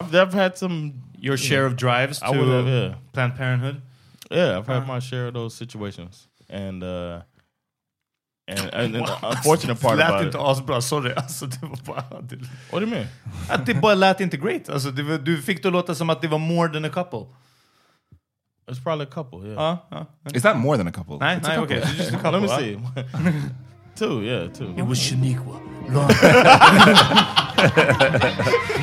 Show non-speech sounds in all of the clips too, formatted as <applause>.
I've had some Your share of drives I would to have, yeah. Planned Parenthood? Yeah, I've had my share of those situations. And uh and, and, and the unfortunate part lät about inte it. asbra, sorry. Alltså, det var bara, det, What do you mean? att det bara lät inte great. Alltså, det, var- du fick det låta som att det var more than a couple. It's probably a couple, yeah. Ja, ja. Is that more than a couple? Nej, It's a nej couple. okej. Så just a couple, Let me see. <laughs> two, yeah, two. It was Shaniqua.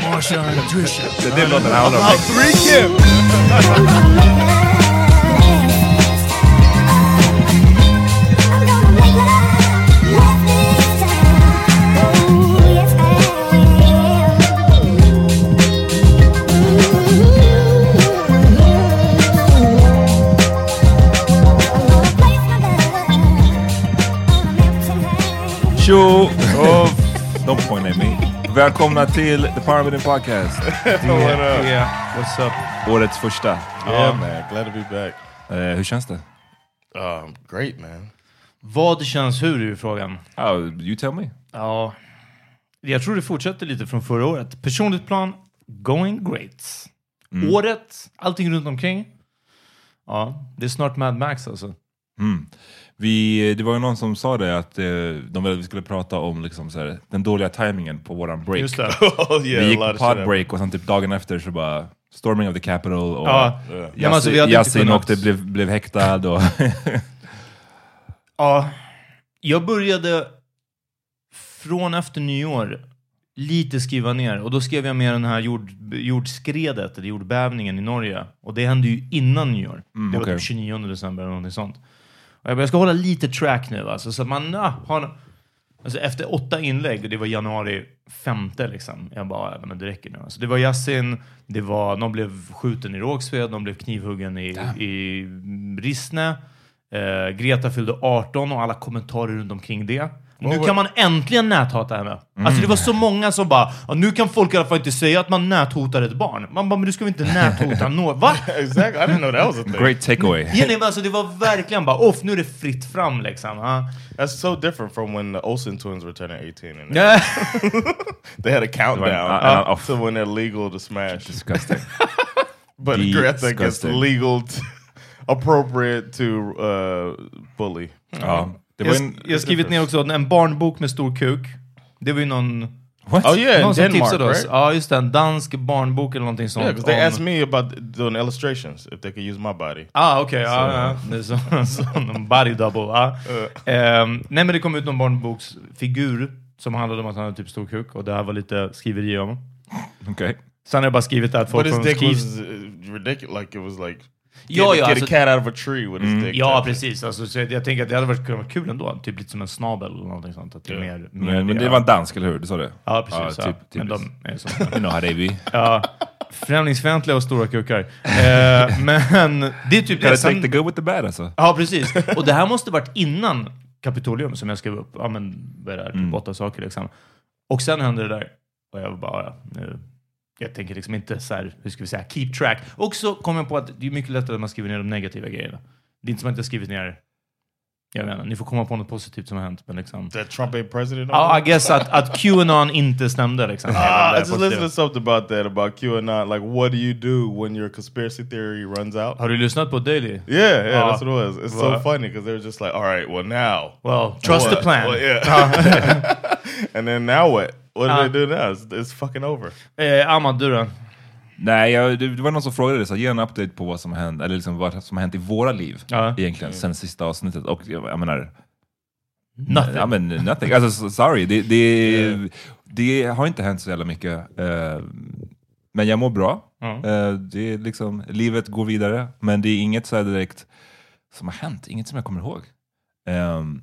Marsha and Trisha. Det är den låten han håller About three Kim! Tjo! Me. Välkomna till The Parliament Podcast. <laughs> What up? Yeah, what's up? Årets första. Yeah, man. Glad to be back. Eh, hur känns det? Um, great, man. Vad känns hur är frågan. Oh, you tell me. Ja, jag tror det fortsätter lite från förra året. Personligt plan, going great. Året, allting runt omkring. Ja, det är snart Mad Max alltså. Mm. Vi, det var ju någon som sa det att eh, de ville att vi skulle prata om liksom, så här, den dåliga tajmingen på våran break. Just det. <laughs> <laughs> oh, yeah, vi gick på lot of shit pod happened. break och sen typ dagen efter så bara Storming of the Capitol och Ja. Yeah. Ja, men alltså, Yasin kunnat- åkte, blev, blev häktad och... <laughs> Ja, jag började från efter nyår lite skriva ner. Och då skrev jag med den här jord, jordskredet, eller jordbävningen i Norge. Och det hände ju innan nyår. Mm, det var okej. typ 29 december eller någonting sånt. Och jag, ska hålla lite track nu alltså, så att man ah, har... Alltså efter åtta inlägg, och det var januari femte liksom. Jag bara, men det räcker nu. Alltså, det var Yasin, det var, någon blev skjuten i Rågsved, någon blev knivhuggen i, i Rissne. Eh, Greta fyllde 18 och alla kommentarer runt omkring det. Nu kan man äntligen näthata henne. Alltså det var så många som bara, ja, nu kan folk i alla fall inte säga att man näthotar ett barn. Man bara, men du ska väl inte <laughs> näthota någon? Va? <laughs> exactly. I didn't know that was a thing. Great takeaway. Ja, nej, men alltså, det var verkligen bara, off, nu är det fritt fram liksom. Ja. That's so different from when the Olsen twins were turning 18. And <laughs> Ja. they had a countdown uh, uh, up to when they're legal to smash. Disgusting. But Greta gets Disgusting. legal, t- appropriate to uh, bully. ja. Det var Jag, en, jag har skrivit ner också en barnbok med stor kuk. Det var ju någon, What? Oh yeah, någon som Denmark, tipsade oss. right? Ja, just det. En dansk barnbok eller någonting sånt. Yeah, because they om- asked me about doing illustrations if they could use my body. Ah, okej. ja, ja. Det är så, <laughs> så, någon body double. Ja. Ehm, nej, men det kom ut någon barnboksfigur som handlade om att han hade typ stor kuk och det här var lite skriveri om. Okej. Sen har jag bara skrivit där att folk But his dick was uh, ridiculous. Like it was like Ja, get, ja, get alltså- a cat out of a tree with his dick. Ja, type. precis. Alltså, så jag, jag tänker att det hade varit, kul ändå. Typ lite som en snabel eller någonting sånt. Att det är mer, mer, Men, men det mer- var en dansk, eller hur? Du sa det? Ja, precis. Ja, typ, men typiskt. de är så. <laughs> You know how they be. <laughs> Ja, främlingsfientliga och stora kukar. Eh, <laughs> men det är typ det. Gotta take the good with the bad alltså. Ja, precis. Och det här måste varit innan Kapitolium som jag skrev upp. Ja, men vad är det? Mm. Typ åtta saker liksom. Och sen hände det där. Och jag var bara, ja, nu. Jag tänker liksom inte så här, hur ska vi säga, keep track. Och så kom jag på att det är mycket lättare att man skriver ner de negativa grejerna. Det är inte som att jag skrivit ner, jag menar, ni får komma på något positivt som har hänt, men liksom. That Trump ain't president. Ja? I guess att, att Qanon inte stämde liksom. Ah, I just listened to something about that about QAnon. Like, what do you do when your conspiracy theory runs out? Har du lyssnat på Daily? Yeah, yeah, Ah. that's what it was. It's so funny because they're just like, all right, well now, Well, trust what? the plan. Well, yeah. <laughs> <laughs> and then now what? What Ah. they do now? It's, it's fucking over. Eh, Ahmad, du då? Nej, jag, det, det var någon som frågade så här, ge en update på vad som har hänt, eller liksom vad som har hänt i våra liv Ja. egentligen, sen sista avsnittet. Och jag, jag menar, Nothing. ja men nothing. Alltså sorry, det, det, det har inte hänt så jävla mycket. Eh, men jag mår bra. Ja. Eh, det är liksom, livet går vidare, men det är inget så här direkt som har hänt, inget som jag kommer ihåg. Ehm,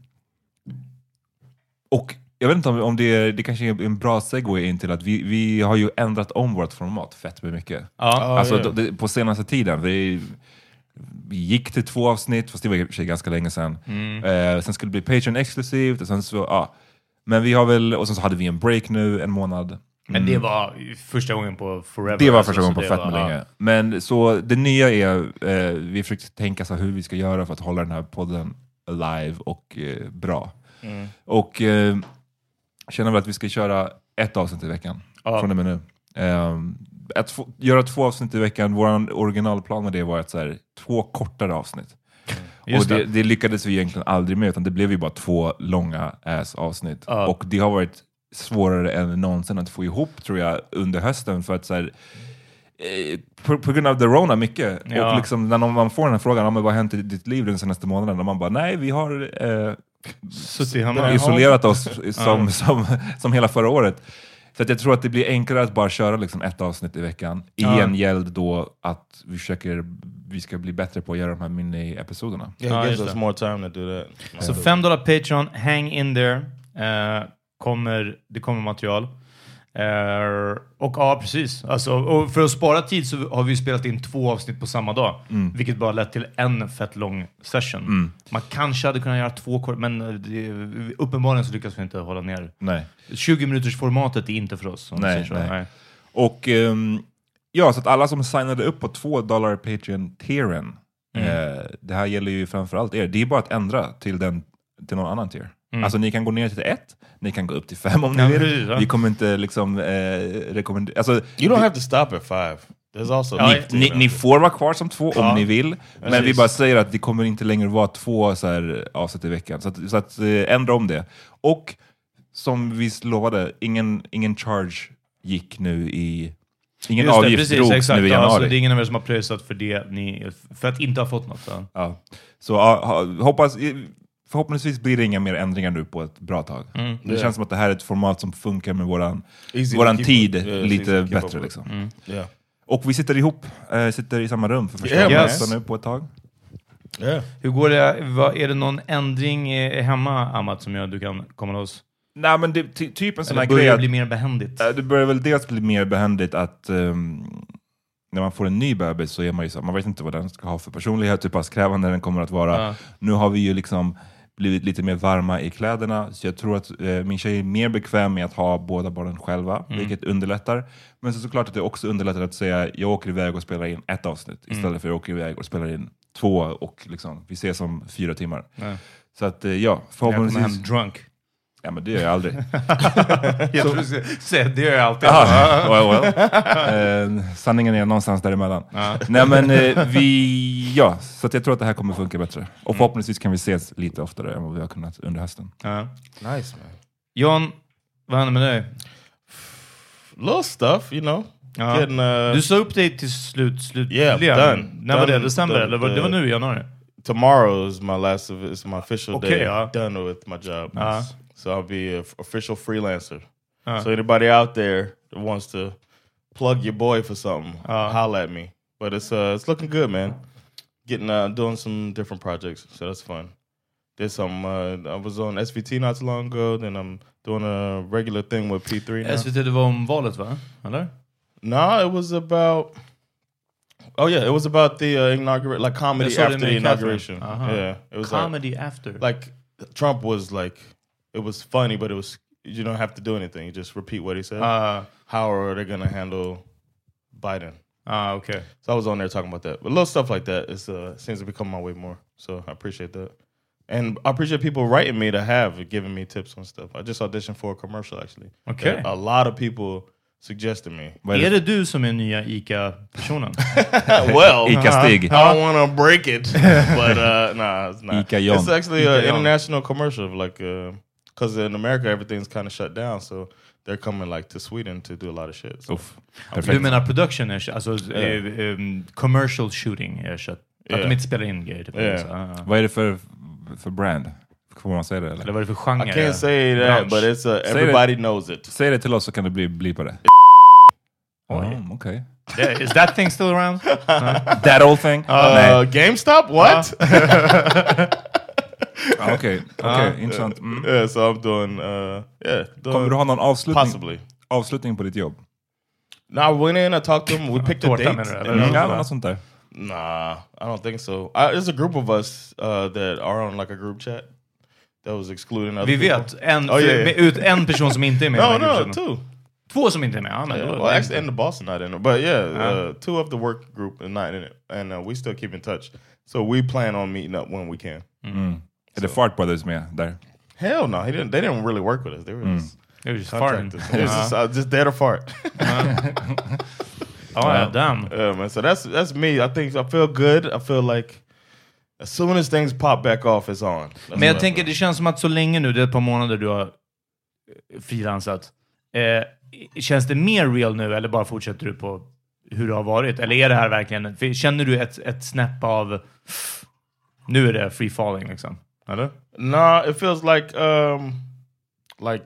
och jag vet inte om, om det, är, det kanske är en bra segway in till att vi, vi har ju ändrat om vårt format fett med mycket. Ja. alltså ja. d- det, på senaste tiden. Vi, vi gick till två avsnitt, fast det var i och för sig ganska länge sedan. Eh, sen skulle det bli Patreon exklusivt, och sen så, ja. Men vi har väl, och sen så hade vi en break nu, en månad. Men det var ju första gången på Forever. Det var alltså, första gången så på fett med var- länge. Men så det nya är, eh, vi försökte tänka så hur vi ska göra för att hålla den här podden alive och eh, bra. Och eh, känner väl att vi ska köra ett avsnitt i veckan Ja. från och med nu. Eh, att få, göra två avsnitt i veckan, vår originalplan med det var att så här, två kortare avsnitt. Just och det, det. det lyckades vi egentligen aldrig med, utan det blev ju bara två långa ass avsnitt. Ja. Och det har varit svårare än någonsin att få ihop tror jag under hösten för att så här, eh, på, på grund av the Rona mycket. Ja. Och liksom, när man får den här frågan, ja, men vad har hänt i ditt liv den senaste månaden? Och man bara, nej vi har eh, Suttit hemma. isolerat oss <laughs> som, som, som hela förra året. Så att jag tror att det blir enklare att bara köra liksom ett avsnitt i veckan. I Ja. gengäld då att vi försöker, vi ska bli bättre på att göra de här mini-episoderna. Yeah, it gives just us det. more time to do that. Så 5 dollar Patreon, hang in there. Eh, kommer, det kommer material. Eh, och ja, precis. Alltså, och för att spara tid så har vi spelat in två avsnitt på samma dag. Mm. Vilket bara lett till en fett lång session. Man kanske hade kunnat göra två kort, men eh, det, uppenbarligen så lyckas vi inte hålla ner. Nej. 20 minuters formatet är inte för oss. Nej, så. nej. Och ehm, ja, så att alla som signade upp på 2 dollar Patreon-tieren, Mm. eh, det här gäller ju framförallt er, det är bara att ändra till, den, till någon annan tier. Mm. Alltså ni kan gå ner till ett, ni kan gå upp till fem om ni vill. Vi kommer inte liksom eh, rekommendera... Alltså, You don't have to stop at five. There's also Ja, ni, ni, ni får vara kvar som två Ja. om ni vill, men vi Precis. bara säger att det kommer inte längre vara två så här, avsnitt i veckan. Så att, så att eh, ändra om det. Och som vi lovade, ingen, ingen charge gick nu i... Ingen Just det, avgift precis, drogs exakt. nu i Ja, januari. alltså, det är ingen av er som har pröjsat för det, ni, för att inte ha fått något. Så. Ja. Så ha- hoppas, förhoppningsvis blir det inga mer ändringar nu på ett bra tag. Mm. Det känns som att det här är ett format som funkar med våran, Easy våran tid yeah, easy lite bättre. Liksom. Yeah. Och vi sitter ihop, äh, sitter i samma rum för första Yeah, gången så nu på ett tag. Yeah. Hur går det? Vad, är det någon ändring hemma, Amat, som gör att du kan komma loss? Nej, men det, ty, typ en sån Eller här börjar grej det att- bli mer behändigt? Eh, Det börjar väl dels bli mer behändigt att ehm, när man får en ny bebis så är man ju så, man vet inte vad den ska ha för personlighet, hur pass krävande den kommer att vara. Ja. Nu har vi ju liksom blivit lite mer varma i kläderna, så jag tror att eh, min tjej är mer bekväm med att ha båda barnen själva, Mm. vilket underlättar. Men så såklart att det också underlättar att säga, jag åker iväg och spelar in ett avsnitt, Mm. istället för att jag åker iväg och spelar in två och liksom, vi ses om fyra timmar. Ja. Så att eh, ja, Jag kommer hem förhoppningsvis... drunk. Ja men det gör jag aldrig. <laughs> Jag skulle säga det gör jag alltid. Aha, well, well. Eh, sanningen är någonstans däremellan. Nej men eh, vi, ja, så att jag tror att det här kommer funka bättre. Och förhoppningsvis kan vi ses lite oftare än vad vi har kunnat under hösten. Ja. Nice, man. John, vad händer med dig? Little stuff, you know. Ja. Getting, uh, Du sa upp dig till slut, slut Yeah, done. När var det? December? Eller var, det var nu i januari? tomorrow is my last of it's my official Okay, day done with my job. Uh. So I'll be an official freelancer. Uh. So anybody out there that wants to plug your boy for something, Uh. holla at me. But it's uh it's looking good, man. Getting uh doing some different projects, so that's fun. Did some uh, I was on SVT not too long ago, then I'm doing a regular thing with P3 now. SVT, det var om valet va? Eller? No, it was about. Oh yeah, it was about the uh, inauguration, like comedy Yeah, so they after the inauguration. Uh-huh. Yeah, it was like- Comedy after. like Trump was like, it was funny, but it was you don't have to do anything. You just repeat what he said. Ah, How are they going to handle Biden? ah, okay. So I was on there talking about that, but little stuff like that is uh, seems to be coming my way more. So I appreciate that, and I appreciate people writing me to have giving me tips on stuff. I just auditioned for a commercial actually. Okay. A lot of people suggested me. Vad är Är det? det du som är nya ICA-personen? <laughs> well, Ica-Stig. I don't want to break it, <laughs> but uh, nah, it's not. Ica Jon. It's actually an international commercial, like because in America everything's kind of shut down, so they're coming like to Sweden to do a lot of shit. So. Uff, Du perfekt. menar production, är, alltså eh, um, commercial shooting är kött? Att Yeah. de inte spelar in grejer? Typ. Yeah. Så, ah, ah. Vad är det för, för brand? Får man säga det eller? Eller vad är det för genre? I can't say that, Bransch. but it's uh, Say everybody knows it. Säg det till oss så kan det bli blipade. Oj. Oh, Okej. Yeah, Is that thing still around? <laughs> That old thing? Uh, Nej. GameStop, what? Ah, <laughs> Okej, okej, intressant. Mm. yeah, so I'm doing, uh, yeah, doing Kommer du ha någon avslutning, possibly. avslutning på ditt jobb? No, I went in, I talked to them, we picked a date. and? I Mm, was ja, like- något sånt där. Nah, I don't think so. I, there's a group of us uh, that are on like a group chat that was excluding other Vi people. vet, en, Oh, yeah. med, ut en person som inte är med. i No, den här no, gruppen. two. Två som inte är med? Ja, men Yeah, då- well, actually, and the boss is not in it, but yeah, uh, two of the work group are not in it, and uh, we still keep in touch. So we plan on meeting up when we can. Är det Fart Brothers med där? Hell no, he didn't. They didn't really work with us. They were just Det är just farting. contractors. It was just, uh, just there to fart. Ja, <laughs> ja, damn. yeah, man. So that's that's me. I think I feel good. I feel like as soon as things pop back off, it's on. That's Men jag tänker, det känns som att så länge nu, det är ett par månader du har eh, frilansat. Eh, känns det mer real nu, eller bara fortsätter du på hur det har varit? Eller är det här verkligen... Känner du ett, ett snäpp av... Nu är det free falling, liksom? Eller? Nah, it feels like um like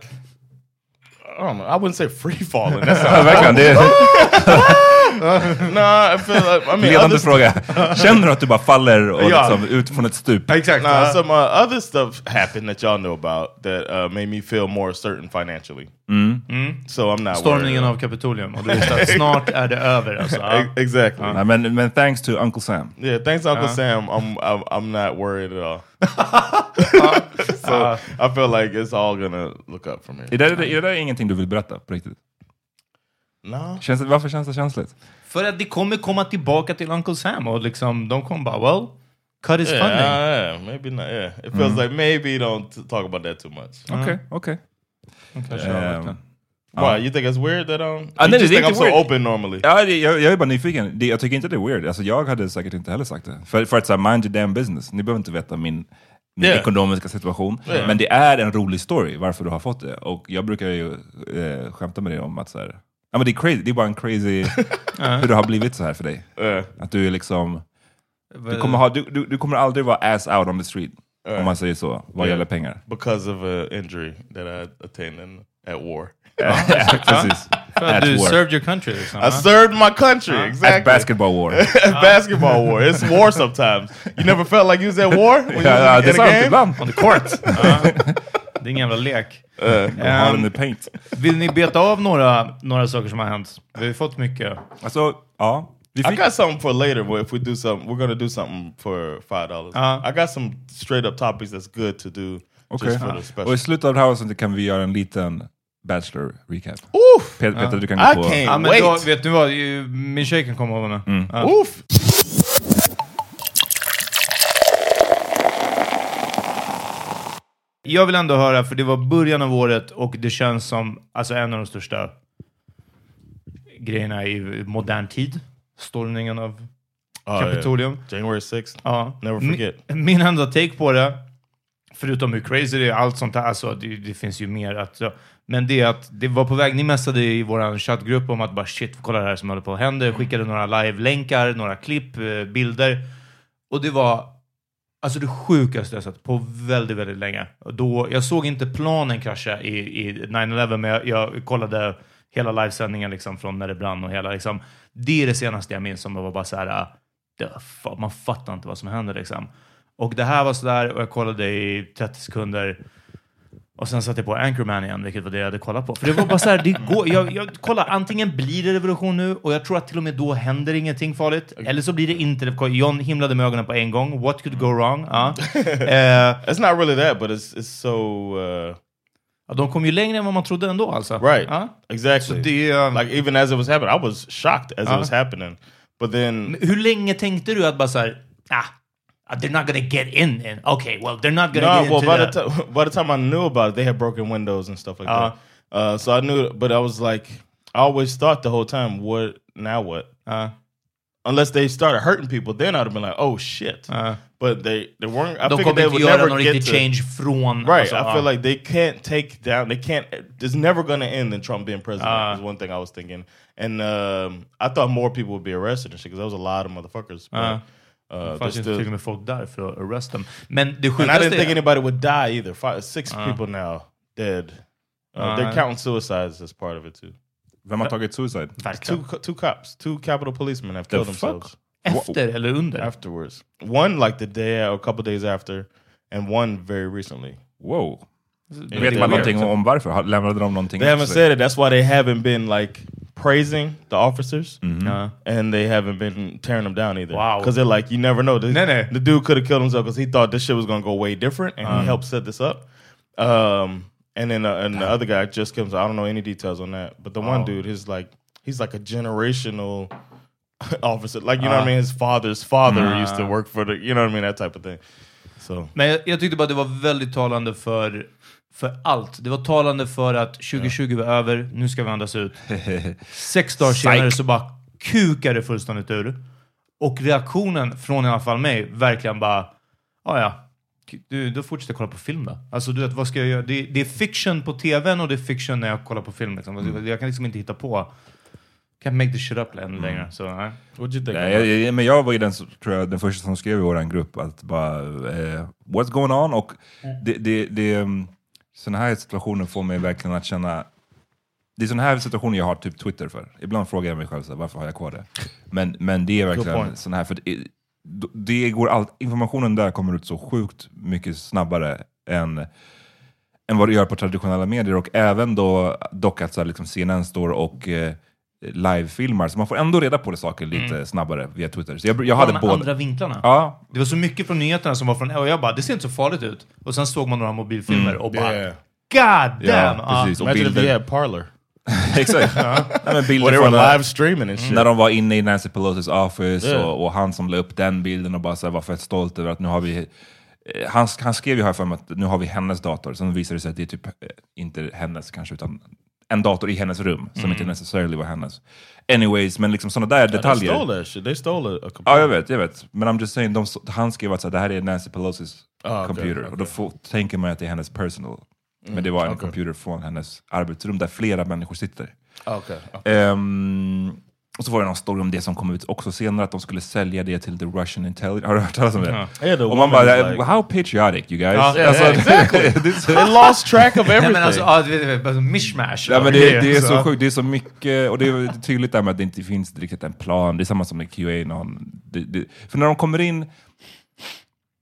I don't know. I wouldn't say free falling. That's Ja, verkligen. Det är nah, I feel like I mean ledande other fråga. Känner du att du bara faller och Ja. liksom ut från ett stup? Exakt. Nah, some uh, other stuff happened that y'all know about that uh, made me feel more certain financially. So I'm not Stormningen worried. av Kapitolium. Och du visste att snart är det över. Alltså. <laughs> Ja. Exactly. Nej, men, men thanks to Uncle Sam. Yeah, thanks, Uncle Sam. I'm, I'm I'm not worried at all. <laughs> <laughs> so I feel like it's all gonna look up from here. Är det, är det där ingenting du vill berätta på riktigt? No, Känns varför känns det känsligt? För att det kommer komma tillbaka till Uncle Sam och liksom, de kommer bara, well, cut his yeah, funding. yeah, maybe not. Yeah, it feels like maybe don't talk about that too much. Okej, okej. Varit Ehm, det. Why you think it's weird that um? You Ah, no, just det är think I'm inte so weird. open normally. Ja, det, jag, jag är bara nyfiken. Det, jag tycker inte det är weird. Alltså, jag hade säkert inte heller sagt det. För, för att säga mind your damn business. Ni behöver inte veta min, min Yeah. ekonomiska situation. Yeah. Men det är en rolig story varför du har fått det. Och jag brukar ju eh, skämta med dig om att så här, ja, men det, är crazy, det är bara en crazy <laughs> hur det har blivit så här för dig. Yeah. Att du är liksom... Du kommer, ha, du, du, du kommer aldrig vara ass out on the street. Om man säger så, vad Yeah. gäller pengar. because of an injury that I attained in, at war. <laughs> Precis. För att At du war. served your country. Liksom, I va? served my country exactly. At basketball war. <laughs> At basketball war. It's war sometimes. You never felt like you was at war when Ja, ja, det är sant game. ibland. On the court. <laughs> Det är ingen jävla lek. Den i paint. Vill ni beta av några, några saker som har hänt? Vi har fått mycket. Alltså, ja. Vi I fick, got something for later, but if we do something, we're gonna do something for five dollars. Uh-huh. I got some straight up topics that's good to do Okej. just for the special. Och i slutet av det här avsnittet kan vi göra en liten Bachelor recap. Oof! Peter, Peter du kan I gå på... can't Ja, men wait. då, vet du vad? Min tjej kan komma över nu. Ja. Oof! Jag vill ändå höra, för det var början av året och det känns som alltså, en av de största grejerna i modern tid. Stormningen av Kapitolium. yeah. January 6th. Ja. Never Min, forget. min enda take på det, förutom hur crazy det är, allt sånt där, alltså, det, det finns ju mer att... Så, men det är att det var på väg, ni messade i vår chattgrupp om att bara shit, kolla det här som håller på att hända. Skickade några live-länkar, några klipp, eh, bilder. Och det var alltså det sjukaste jag sett på väldigt, väldigt länge. Då, jag såg inte planen krascha i, i 9-11, men jag, jag kollade hela livesändningen liksom, från när det brann och hela liksom. Det är det senaste jag minns som var bara så här, ah, det, man fattar inte vad som händer liksom. Och det här var sådär och jag kollade i 30 sekunder och sen satte jag på Anchorman igen, vilket var det jag hade kollat på. För det var bara så här, det går, jag, jag kollar, antingen blir det revolution nu och jag tror att till och med då händer ingenting farligt. Eller så blir det inte det. John himlade med ögonen på en gång. What could go wrong? Ja. <laughs> Eh, It's not really that, but it's it's so uh, ja, de kom ju längre än vad man trodde ändå alltså. right. Ja. Exactly. Så det, um, like even as it was happening, I was shocked as Uh. it was happening. But then Men Hur länge tänkte du att bara såhär, ah, they're not gonna get in, in. Okay, well they're not gonna no, get well by the... the time <laughs> by the time I knew about it, they had broken windows and stuff like Uh. that. Uh, so I knew, but I was like, I always thought the whole time, what now? What? Ja, Unless they started hurting people, then I'd have been like, oh shit. ja. But they they weren't. I figured they would never get to change från... Right. alltså, I feel like they can't take down. They can't. It's never going to end in Trump being president. Uh. is one thing I was thinking, and um, I thought more people would be arrested and shit because there was a lot of motherfuckers. But, Uh. Det they're fanns ju still- till med folk där för att arrest them. Men det and I didn't think anybody would die either. Five, six Uh. people now dead. Uh, Uh. they're counting suicides as part of it too. Vem har tagit suicide? Two co- two cops, two Capitol policemen have The killed fuck? themselves Efter eller under? afterwards. One like the day or a couple days after, and one very recently. Wow. Det- Vet man någonting om varför? Lämnade de någonting They haven't said it. That's why they haven't been like praising the officers. Ja. and they haven't been tearing them down either. Wow. Because they're like, you never know. The, No, no. the dude could have killed himself because he thought this shit was going to go way different, and he helped set this up. Um, and then uh, and the other guy just comes. I don't know any details on that, but the one dude, is like, he's like a generational <laughs> officer. Like you know what I mean? His father's father used to work for the. You know what I mean? That type of thing. So Men jag, jag tyckte bara det var väldigt talande för, för allt. Det var talande för att 2020 var över, nu ska vi andas ut. Sex dagar senare så bara kukade det fullständigt ur. Och reaktionen från i alla fall mig, verkligen bara, ah, ja, du, då fortsätter jag kolla på film då. Alltså du vet, vad ska jag göra? Det, det är fiction på tvn och det är fiction när jag kollar på film. Liksom. Jag kan liksom inte hitta på. Can't make this shit up än längre. Så, nej. what you think? Nej, jag, jag, men jag var ju den, tror jag, den första som skrev i vår grupp att bara, eh, what's going on? Och det, det, det, um, sådana här situationer får mig verkligen att känna, det är sådana här situationer jag har typ Twitter för. Ibland frågar jag mig själv så här, varför har jag kvar det? Men, men det är verkligen sådana här, för det, det går allt, informationen där kommer ut så sjukt mycket snabbare än än vad det gör på traditionella medier och även då dock att så här, liksom CNN står och eh, livefilmar, så man får ändå reda på det saker lite snabbare via Twitter. Så jag, jag hade de båda. andra vinklarna. Ja, Det var så mycket från nyheterna som var från, och jag bara, det ser inte så farligt ut. Och sen såg man några mobilfilmer och bara, Yeah. God damn! ja precis. Och Imagine if bilder. you had Parlor. <laughs> Exakt. Nej, men bilder they från live streaming and shit. när de var inne i Nancy Pelosi's office Yeah. och, och han som la upp den bilden och bara så här, var fett stolt över att nu har vi eh, han, han skrev ju här för mig att nu har vi hennes dator, sen visade det sig att det är typ eh, inte hennes kanske, utan en dator i hennes rum som inte necessarily var hennes. Anyways, men liksom sådana där Yeah, they detaljer. stole. They stole a, a Ja, computer. jag vet, jag vet. Men I'm just saying, de, han skrev att så det här är Nancy Pelosi's Ah, computer. okej, Och då får, tänker man att det är hennes personal. Men det var en okej. computer från hennes arbetsrum där flera människor sitter. Okay. Och så var det någon story om det som kom ut också senare, att de skulle sälja det till the Russian intelligence. Har du hört talas om det? Yeah, the Och man bara, like- how patriotic you guys. Ja, Alltså, yeah, exactly. <laughs> det They lost track of <laughs> Nej everything. men alltså, ja, det är bara mishmash. Ja, men det, grejer, det är så så. sjukt, det är så mycket, och det är tydligt där med att det inte finns riktigt en plan. Det är samma som med QA. Någon, det, det, för när de kommer in,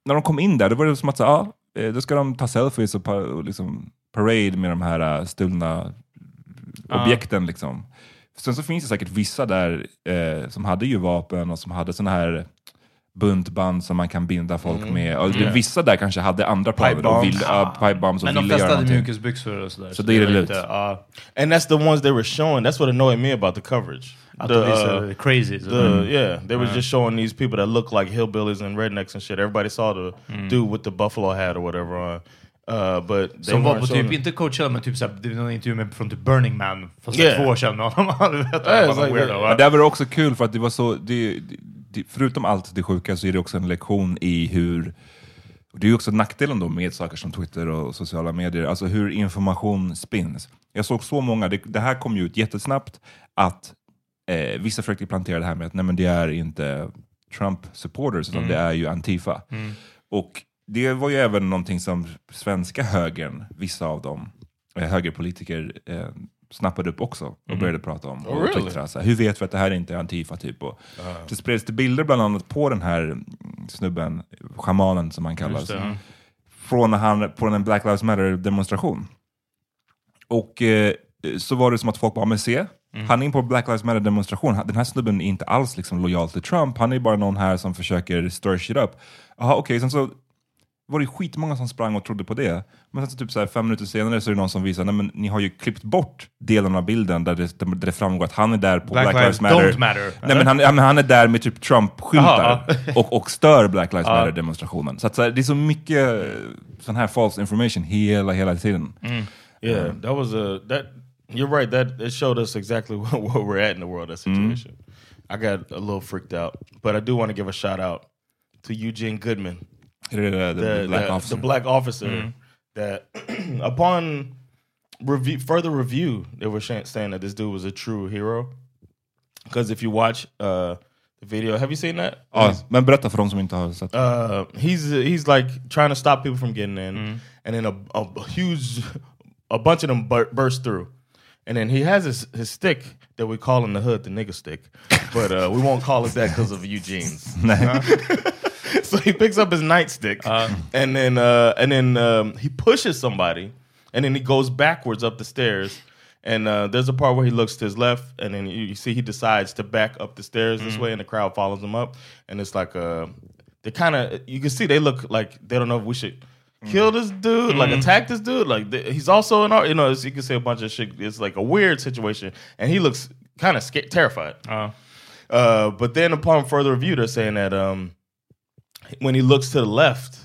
när de kom in där, då var det som att ja, eh, då ska de ta selfies och, pa, och liksom parade med de här uh, stulna objekten. Liksom. Sen så finns det säkert vissa där eh, som hade ju vapen och som hade såna här buntband som man kan binda folk med. Och Mm. Vissa där kanske hade andra planer och bombs. ville, uh, pipe bombs och Men de flesta hade mjukisbyxor och sådär. Så det är lugnt. And that's the ones they were showing. That's what annoyed me about the coverage. att the, uh, crazy. the yeah, they were just showing these people that look like hillbillies and rednecks and shit. Everybody saw the dude with the buffalo hat or whatever on. Uh, but they Som var på typ, inte Coachella, men typ såhär, det var någon intervju med, från typ Burning Man, fast Yeah. två år sedan med honom. Du vet, Yeah, yeah, it's bara like weirdo, that. va? Men där var det också kul för att det var så, det, det, förutom allt det sjuka så är det också en lektion i hur, det är ju också nackdelen då med saker som Twitter och sociala medier, alltså hur information spins. Jag såg så många, det, det här kom ju ut jättesnabbt, att eh, vissa försökte plantera det här med att nej men det är inte Trump-supporters, utan det är ju Antifa. Och det var ju även någonting som svenska högern, vissa av dem, eh, högerpolitiker, eh, snappade upp också och började prata om. Och Oh, really? twittra, så här, hur vet vi att det här inte är Antifa? Typ. Och Det spreds det bilder bland annat på den här mm, snubben, schamanen som han kallas, ja. från när han på en Black Lives Matter-demonstration. Och eh, så var det som att folk bara, men se, han är in på Black Lives Matter-demonstration, den här snubben är inte alls liksom lojal till Trump, han är bara någon här som försöker stir shit up. Jaha, okej, sen så var det skitmånga som sprang och trodde på det. Men sen så typ så här, fem minuter senare så är det någon som visar, nej men ni har ju klippt bort delen av bilden där det, där det framgår att han är där på Black Black, Lives Lives Matter. Don't Matter, Nej, men han, ja, men han är där med typ Trump-skyltar <laughs> och, och stör Black Lives Matter-demonstrationen. Så, att, så här, det är så mycket eh, sån här false information hela, hela tiden. Yeah, that was a that. You're right. That it showed us exactly <laughs> where, where we're at in the world. That situation. I got a little freaked out, but I do want to give a shout out to Eugene Goodman, Är det det, the, the black the- officer? the black officer. That <clears throat> upon review, further review, they were sh- saying that this dude was a true hero. Because if you watch uh, the video, have you seen that? Ja, men berätta för de som inte har sett. uh, he's he's like trying to stop people from getting in, and then a, a huge, a bunch of them bur- burst through, and then he has his, his stick that we call in the hood the nigga stick, but uh, we won't call it that because of Eugene's. <laughs> <laughs> so he picks up his nightstick, and then uh, and then um, he pushes somebody, and then he goes backwards up the stairs. And uh, there's a part where he looks to his left, and then you, you see he decides to back up the stairs this way, and the crowd follows him up. And it's like uh, they kind of you can see they look like they don't know if we should kill this dude, like attack this dude. Like he's also an art, you know. You can say a bunch of shit. It's like a weird situation, and he looks kind of scared, terrified. Uh, but then upon further review, they're saying that um, when he looks to the left,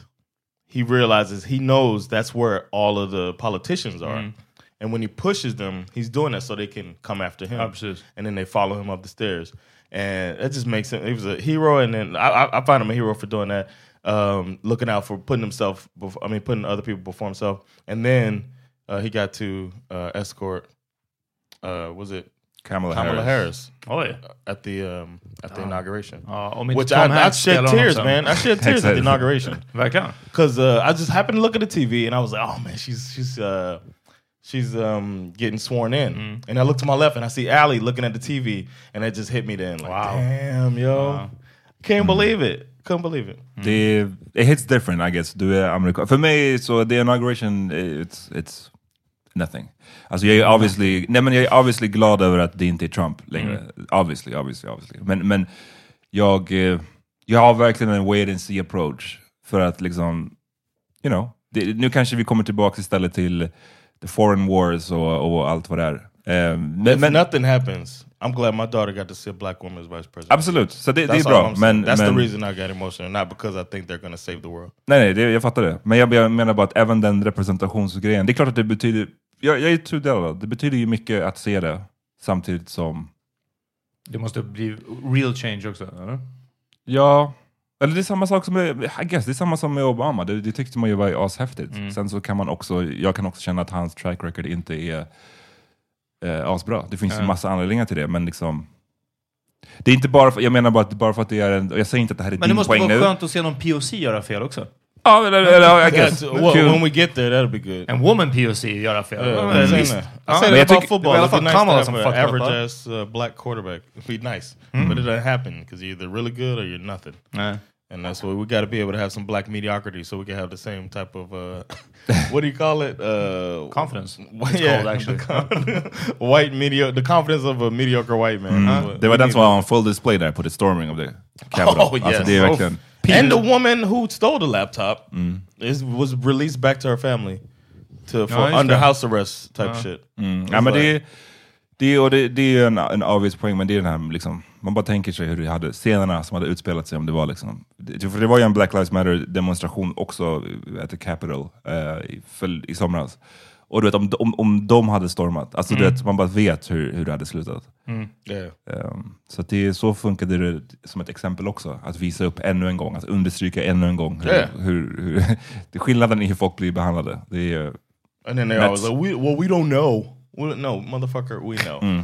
he realizes he knows that's where all of the politicians are. And when he pushes them, he's doing that so they can come after him. Precis. And then they follow him up the stairs. And that just makes him, he was a hero. And then I, I, I find him a hero for doing that. Um, looking out for putting himself, before, I mean, putting other people before himself. And then uh, he got to uh, escort, uh, was it Kamala, Kamala Harris. Harris Oj. at the um, at the inauguration. Ja, om inte Which Tom I, I shed tears, man. I shed <laughs> tears at the Exakt. inauguration Verkligen. because uh, I just happened to look at the TV and I was like, oh man, she's she's uh, she's um, getting sworn in. Mm. And I look to my left and I see Allie looking at the TV, and it just hit me then. Like, Wow. damn, yo, can't believe it. Couldn't believe it. Det, it hits different I guess. Du är amerikan. För mig så the inauguration, it's, it's nothing. Alltså jag är obviously, nej men jag är obviously glad över att det inte är Trump längre. Obviously, obviously, obviously. Men, men jag, eh, jag har verkligen en wait and see approach. För att liksom, you know, det, nu kanske vi kommer tillbaka istället till the foreign wars och, och allt vad det är. Men, If men, nothing happens, I'm glad my daughter got to see a black woman as vice president. absolut, så det, det är bra. Men, That's men, the reason I got emotional, not because I think they're gonna save the world. Nej, nej det, jag fattar det. Men jag, jag menar bara att även den representationsgrejen, det är klart att det betyder, jag, jag är tudelad, det betyder ju mycket att se det samtidigt som, Det måste bli real change också, eller? ja, eller det är samma sak som med, I guess, det är samma som med Obama, det, det tyckte man ju var ashäftigt. Sen så kan man också, jag kan också känna att hans track record inte är eh, asbra. Det finns ju Ja. massa anledningar till det, men liksom det är inte bara för, jag menar bara att, bara för att det är en, jag säger inte att det här är Men det din måste poäng vara nu. skönt att se någon POC göra fel också. Ja, eller, eller I guess. Yeah, well, Kul. when we get there, that'll be good. En woman POC göra fel. Yeah, Ja, I'm saying that. I Ja. say Men jag about tycker- football. i alla It'd be fall nice to Kamala have som an fucked up, average huh? ass uh, black quarterback. It'd be nice, but it doesn't happen because you're either really good or you're nothing. Nej. And that's what we got to be able to have some black mediocrity so we can have the same type of uh, <laughs> what do you call it? Uh, Confidence. <laughs> It's called, actually. <laughs> white medio the confidence of a mediocre white man. Mm. Uh, Det var we den som var on full display där på the storming of the Capitol. Oh, yes. Alltså det är verkligen... And the woman who stole the laptop is was released back to her family to for just under det. house arrest type shit. Mm. Ja, men det, är- det, är- och det, det är ju en, en obvious poäng, men det är den här liksom, man bara tänker sig hur det hade, scenerna som hade utspelat sig om det var liksom, det, för det var ju en Black Lives Matter demonstration också at the Capitol eh, i, för, i somras. Och du vet, om, om, om de hade stormat, alltså du vet, man bara vet hur, hur det hade slutat. Yeah. Um, så det, så funkade det som ett exempel också, att visa upp ännu en gång, att understryka ännu en gång hur, Yeah. hur, hur, <laughs> det, skillnaden i hur folk blir behandlade. Det är, And then they always like, we, well, we don't know. We, no, motherfucker, we know. <laughs>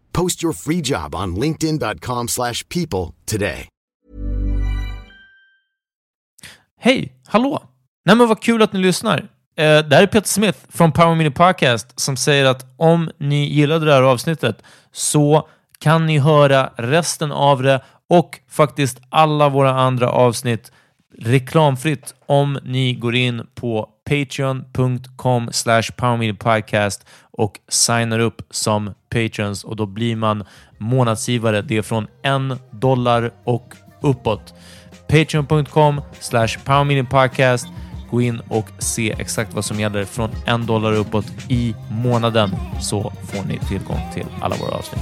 Post your free job on linkedin.com/people slash people today. Hej, hallå! Nej men vad kul att ni lyssnar. Eh, det här är Peter Smith från Power Mini Podcast som säger att om ni gillade det här avsnittet så kan ni höra resten av det och faktiskt alla våra andra avsnitt reklamfritt om ni går in på patreon.com slash podcast och signar upp som patrons och då blir man månadsgivare. Det är från en dollar och uppåt. Patreon.com slash powermediapodcast. Gå in och se exakt vad som gäller från en dollar uppåt i månaden så får ni tillgång till alla våra avsnitt.